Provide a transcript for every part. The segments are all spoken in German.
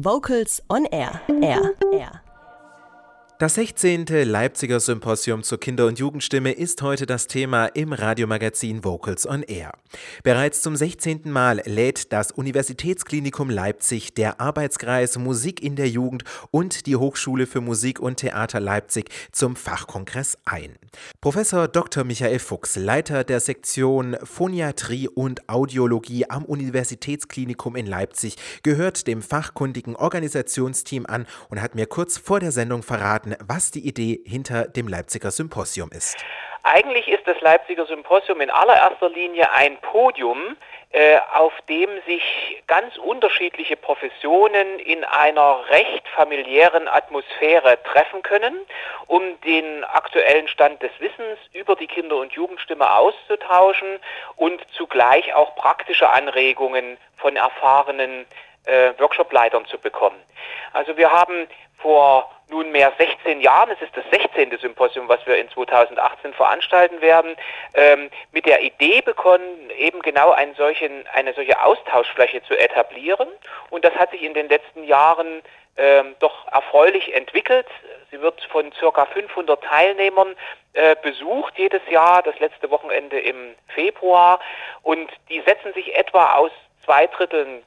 Vocals on Air. Air. Air. Das 16. Leipziger Symposium zur Kinder- und Jugendstimme ist heute das Thema im Radiomagazin Vocals on Air. Bereits zum 16. Mal lädt das Universitätsklinikum Leipzig, der Arbeitskreis Musik in der Jugend und die Hochschule für Musik und Theater Leipzig zum Fachkongress ein. Professor Dr. Michael Fuchs, Leiter der Sektion Phoniatrie und Audiologie am Universitätsklinikum in Leipzig, gehört dem fachkundigen Organisationsteam an und hat mir kurz vor der Sendung verraten, verraten, was die Idee hinter dem Leipziger Symposium ist. Eigentlich ist das Leipziger Symposium in allererster Linie ein Podium, äh, auf dem sich ganz unterschiedliche Professionen in einer recht familiären Atmosphäre treffen können, um den aktuellen Stand des Wissens über die Kinder- und Jugendstimme auszutauschen und zugleich auch praktische Anregungen von erfahrenen äh, Workshopleitern zu bekommen. Also wir haben vor nunmehr 16 Jahren, es ist das 16. Symposium, was wir in 2018 veranstalten werden, ähm, mit der Idee begonnen, eben genau einen solchen, eine solche Austauschfläche zu etablieren. Und das hat sich in den letzten Jahren ähm, doch erfreulich entwickelt. Sie wird von circa 500 Teilnehmern äh, besucht jedes Jahr, das letzte Wochenende im Februar. Und die setzen sich etwa aus zwei Dritteln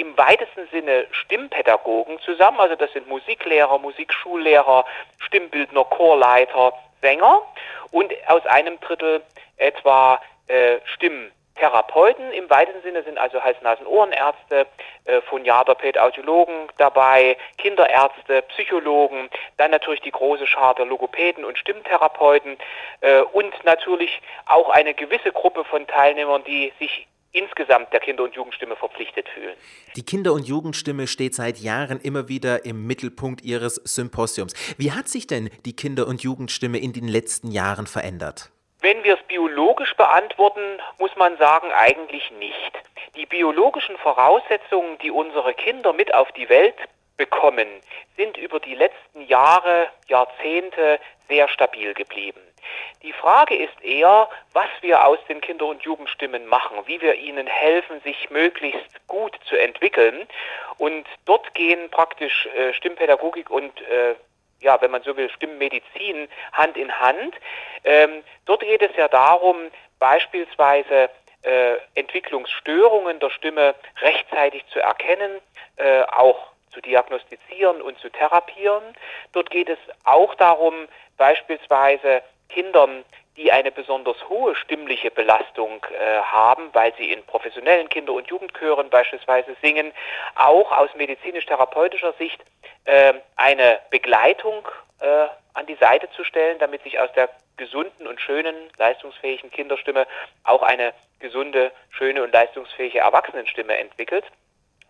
im weitesten Sinne Stimmpädagogen zusammen. Also das sind Musiklehrer, Musikschullehrer, Stimmbildner, Chorleiter, Sänger und aus einem Drittel etwa äh, Stimmtherapeuten. Im weitesten Sinne sind also Hals-Nasen-Ohrenärzte, äh, Phoniater, Audiologen dabei, Kinderärzte, Psychologen, dann natürlich die große Schar der Logopäden und Stimmtherapeuten äh, und natürlich auch eine gewisse Gruppe von Teilnehmern, die sich insgesamt der Kinder- und Jugendstimme verpflichtet fühlen. Die Kinder- und Jugendstimme steht seit Jahren immer wieder im Mittelpunkt Ihres Symposiums. Wie hat sich denn die Kinder- und Jugendstimme in den letzten Jahren verändert? Wenn wir es biologisch beantworten, muss man sagen, eigentlich nicht. Die biologischen Voraussetzungen, die unsere Kinder mit auf die Welt bekommen, sind über die letzten Jahre, Jahrzehnte sehr stabil geblieben. Die Frage ist eher, was wir aus den Kinder- und Jugendstimmen machen, wie wir ihnen helfen, sich möglichst gut zu entwickeln. Und dort gehen praktisch äh, Stimmpädagogik und äh, ja, wenn man so will, Stimmmedizin Hand in Hand. Ähm, dort geht es ja darum, beispielsweise äh, Entwicklungsstörungen der Stimme rechtzeitig zu erkennen, äh, auch zu diagnostizieren und zu therapieren. Dort geht es auch darum, beispielsweise Kindern, die eine besonders hohe stimmliche Belastung äh, haben, weil sie in professionellen Kinder- und Jugendchören beispielsweise singen, auch aus medizinisch-therapeutischer Sicht äh, eine Begleitung äh, an die Seite zu stellen, damit sich aus der gesunden und schönen, leistungsfähigen Kinderstimme auch eine gesunde, schöne und leistungsfähige Erwachsenenstimme entwickelt.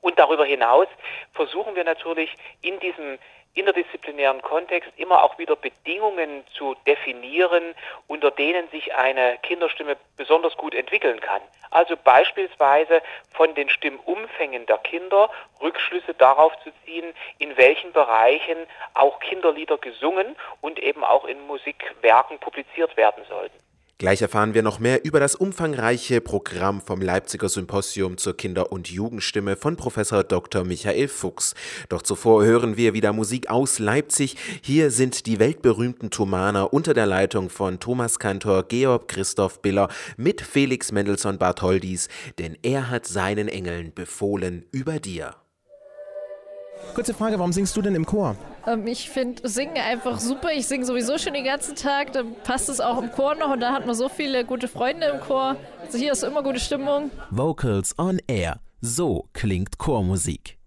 Und darüber hinaus versuchen wir natürlich in diesem interdisziplinären Kontext immer auch wieder Bedingungen zu definieren, unter denen sich eine Kinderstimme besonders gut entwickeln kann. Also beispielsweise von den Stimmumfängen der Kinder Rückschlüsse darauf zu ziehen, in welchen Bereichen auch Kinderlieder gesungen und eben auch in Musikwerken publiziert werden sollten. Gleich erfahren wir noch mehr über das umfangreiche Programm vom Leipziger Symposium zur Kinder- und Jugendstimme von Professor Dr. Michael Fuchs. Doch zuvor hören wir wieder Musik aus Leipzig. Hier sind die weltberühmten Thomaner unter der Leitung von Thomas Kantor, Georg Christoph Biller mit Felix Mendelssohn Bartholdis, denn er hat seinen Engeln befohlen über dir. Kurze Frage, warum singst du denn im Chor? Ähm, ich finde Singen einfach super. Ich singe sowieso schon den ganzen Tag. Dann passt es auch im Chor noch und da hat man so viele gute Freunde im Chor. Also hier ist immer gute Stimmung. Vocals on Air. So klingt Chormusik.